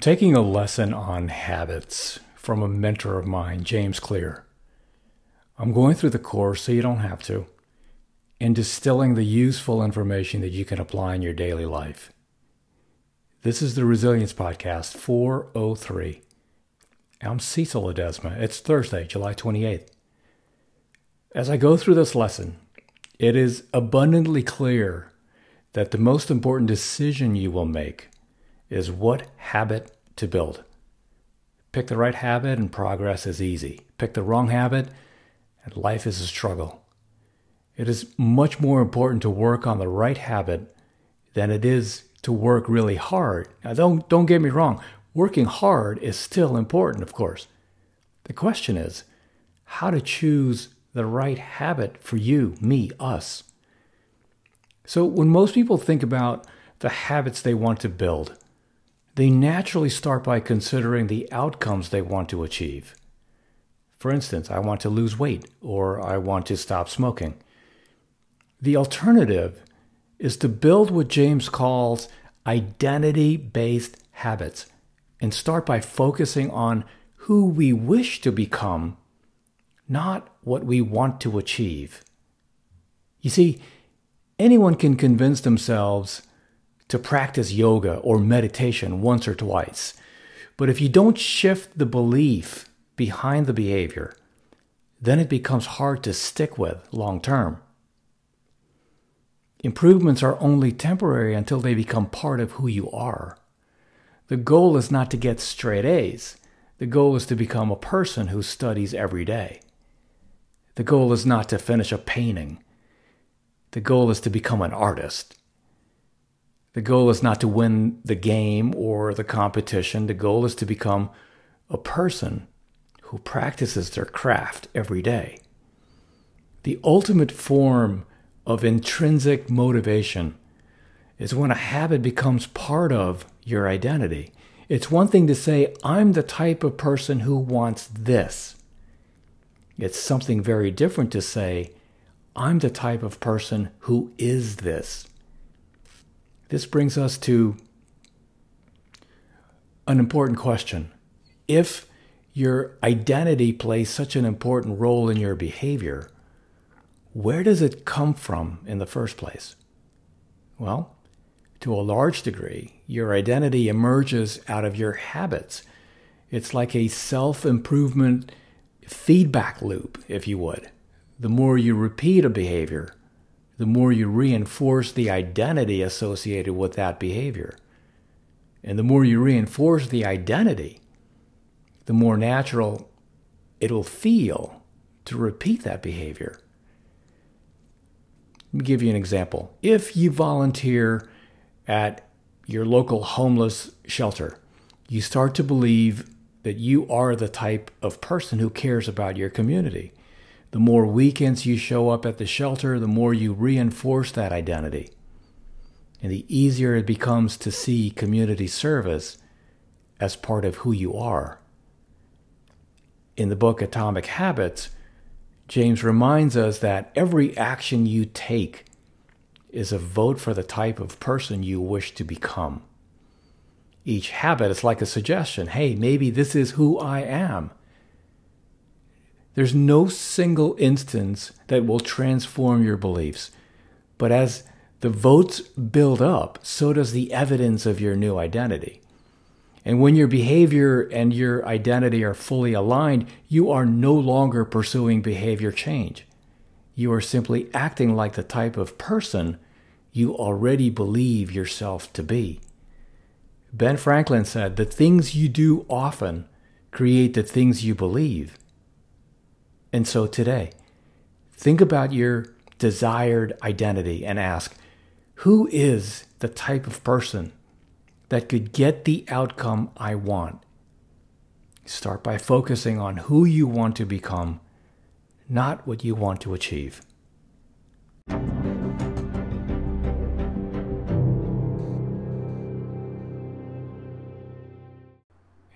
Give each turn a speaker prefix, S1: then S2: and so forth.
S1: taking a lesson on habits from a mentor of mine, James Clear. I'm going through the course so you don't have to, and distilling the useful information that you can apply in your daily life. This is the Resilience Podcast 403. I'm Cecil Ledesma. It's Thursday, July 28th. As I go through this lesson, it is abundantly clear that the most important decision you will make is what habit to build. Pick the right habit and progress is easy. Pick the wrong habit and life is a struggle. It is much more important to work on the right habit than it is to work really hard. Now don't don't get me wrong, working hard is still important, of course. The question is how to choose the right habit for you, me, us. So when most people think about the habits they want to build, they naturally start by considering the outcomes they want to achieve. For instance, I want to lose weight or I want to stop smoking. The alternative is to build what James calls identity based habits and start by focusing on who we wish to become, not what we want to achieve. You see, anyone can convince themselves to practice yoga or meditation once or twice. But if you don't shift the belief behind the behavior, then it becomes hard to stick with long term. Improvements are only temporary until they become part of who you are. The goal is not to get straight A's. The goal is to become a person who studies every day. The goal is not to finish a painting. The goal is to become an artist. The goal is not to win the game or the competition. The goal is to become a person who practices their craft every day. The ultimate form of intrinsic motivation is when a habit becomes part of your identity. It's one thing to say, I'm the type of person who wants this. It's something very different to say, I'm the type of person who is this. This brings us to an important question. If your identity plays such an important role in your behavior, where does it come from in the first place? Well, to a large degree, your identity emerges out of your habits. It's like a self improvement feedback loop, if you would. The more you repeat a behavior, the more you reinforce the identity associated with that behavior. And the more you reinforce the identity, the more natural it'll feel to repeat that behavior. Let me give you an example. If you volunteer at your local homeless shelter, you start to believe that you are the type of person who cares about your community. The more weekends you show up at the shelter, the more you reinforce that identity. And the easier it becomes to see community service as part of who you are. In the book Atomic Habits, James reminds us that every action you take is a vote for the type of person you wish to become. Each habit is like a suggestion hey, maybe this is who I am. There's no single instance that will transform your beliefs. But as the votes build up, so does the evidence of your new identity. And when your behavior and your identity are fully aligned, you are no longer pursuing behavior change. You are simply acting like the type of person you already believe yourself to be. Ben Franklin said, The things you do often create the things you believe. And so today, think about your desired identity and ask who is the type of person that could get the outcome I want? Start by focusing on who you want to become, not what you want to achieve.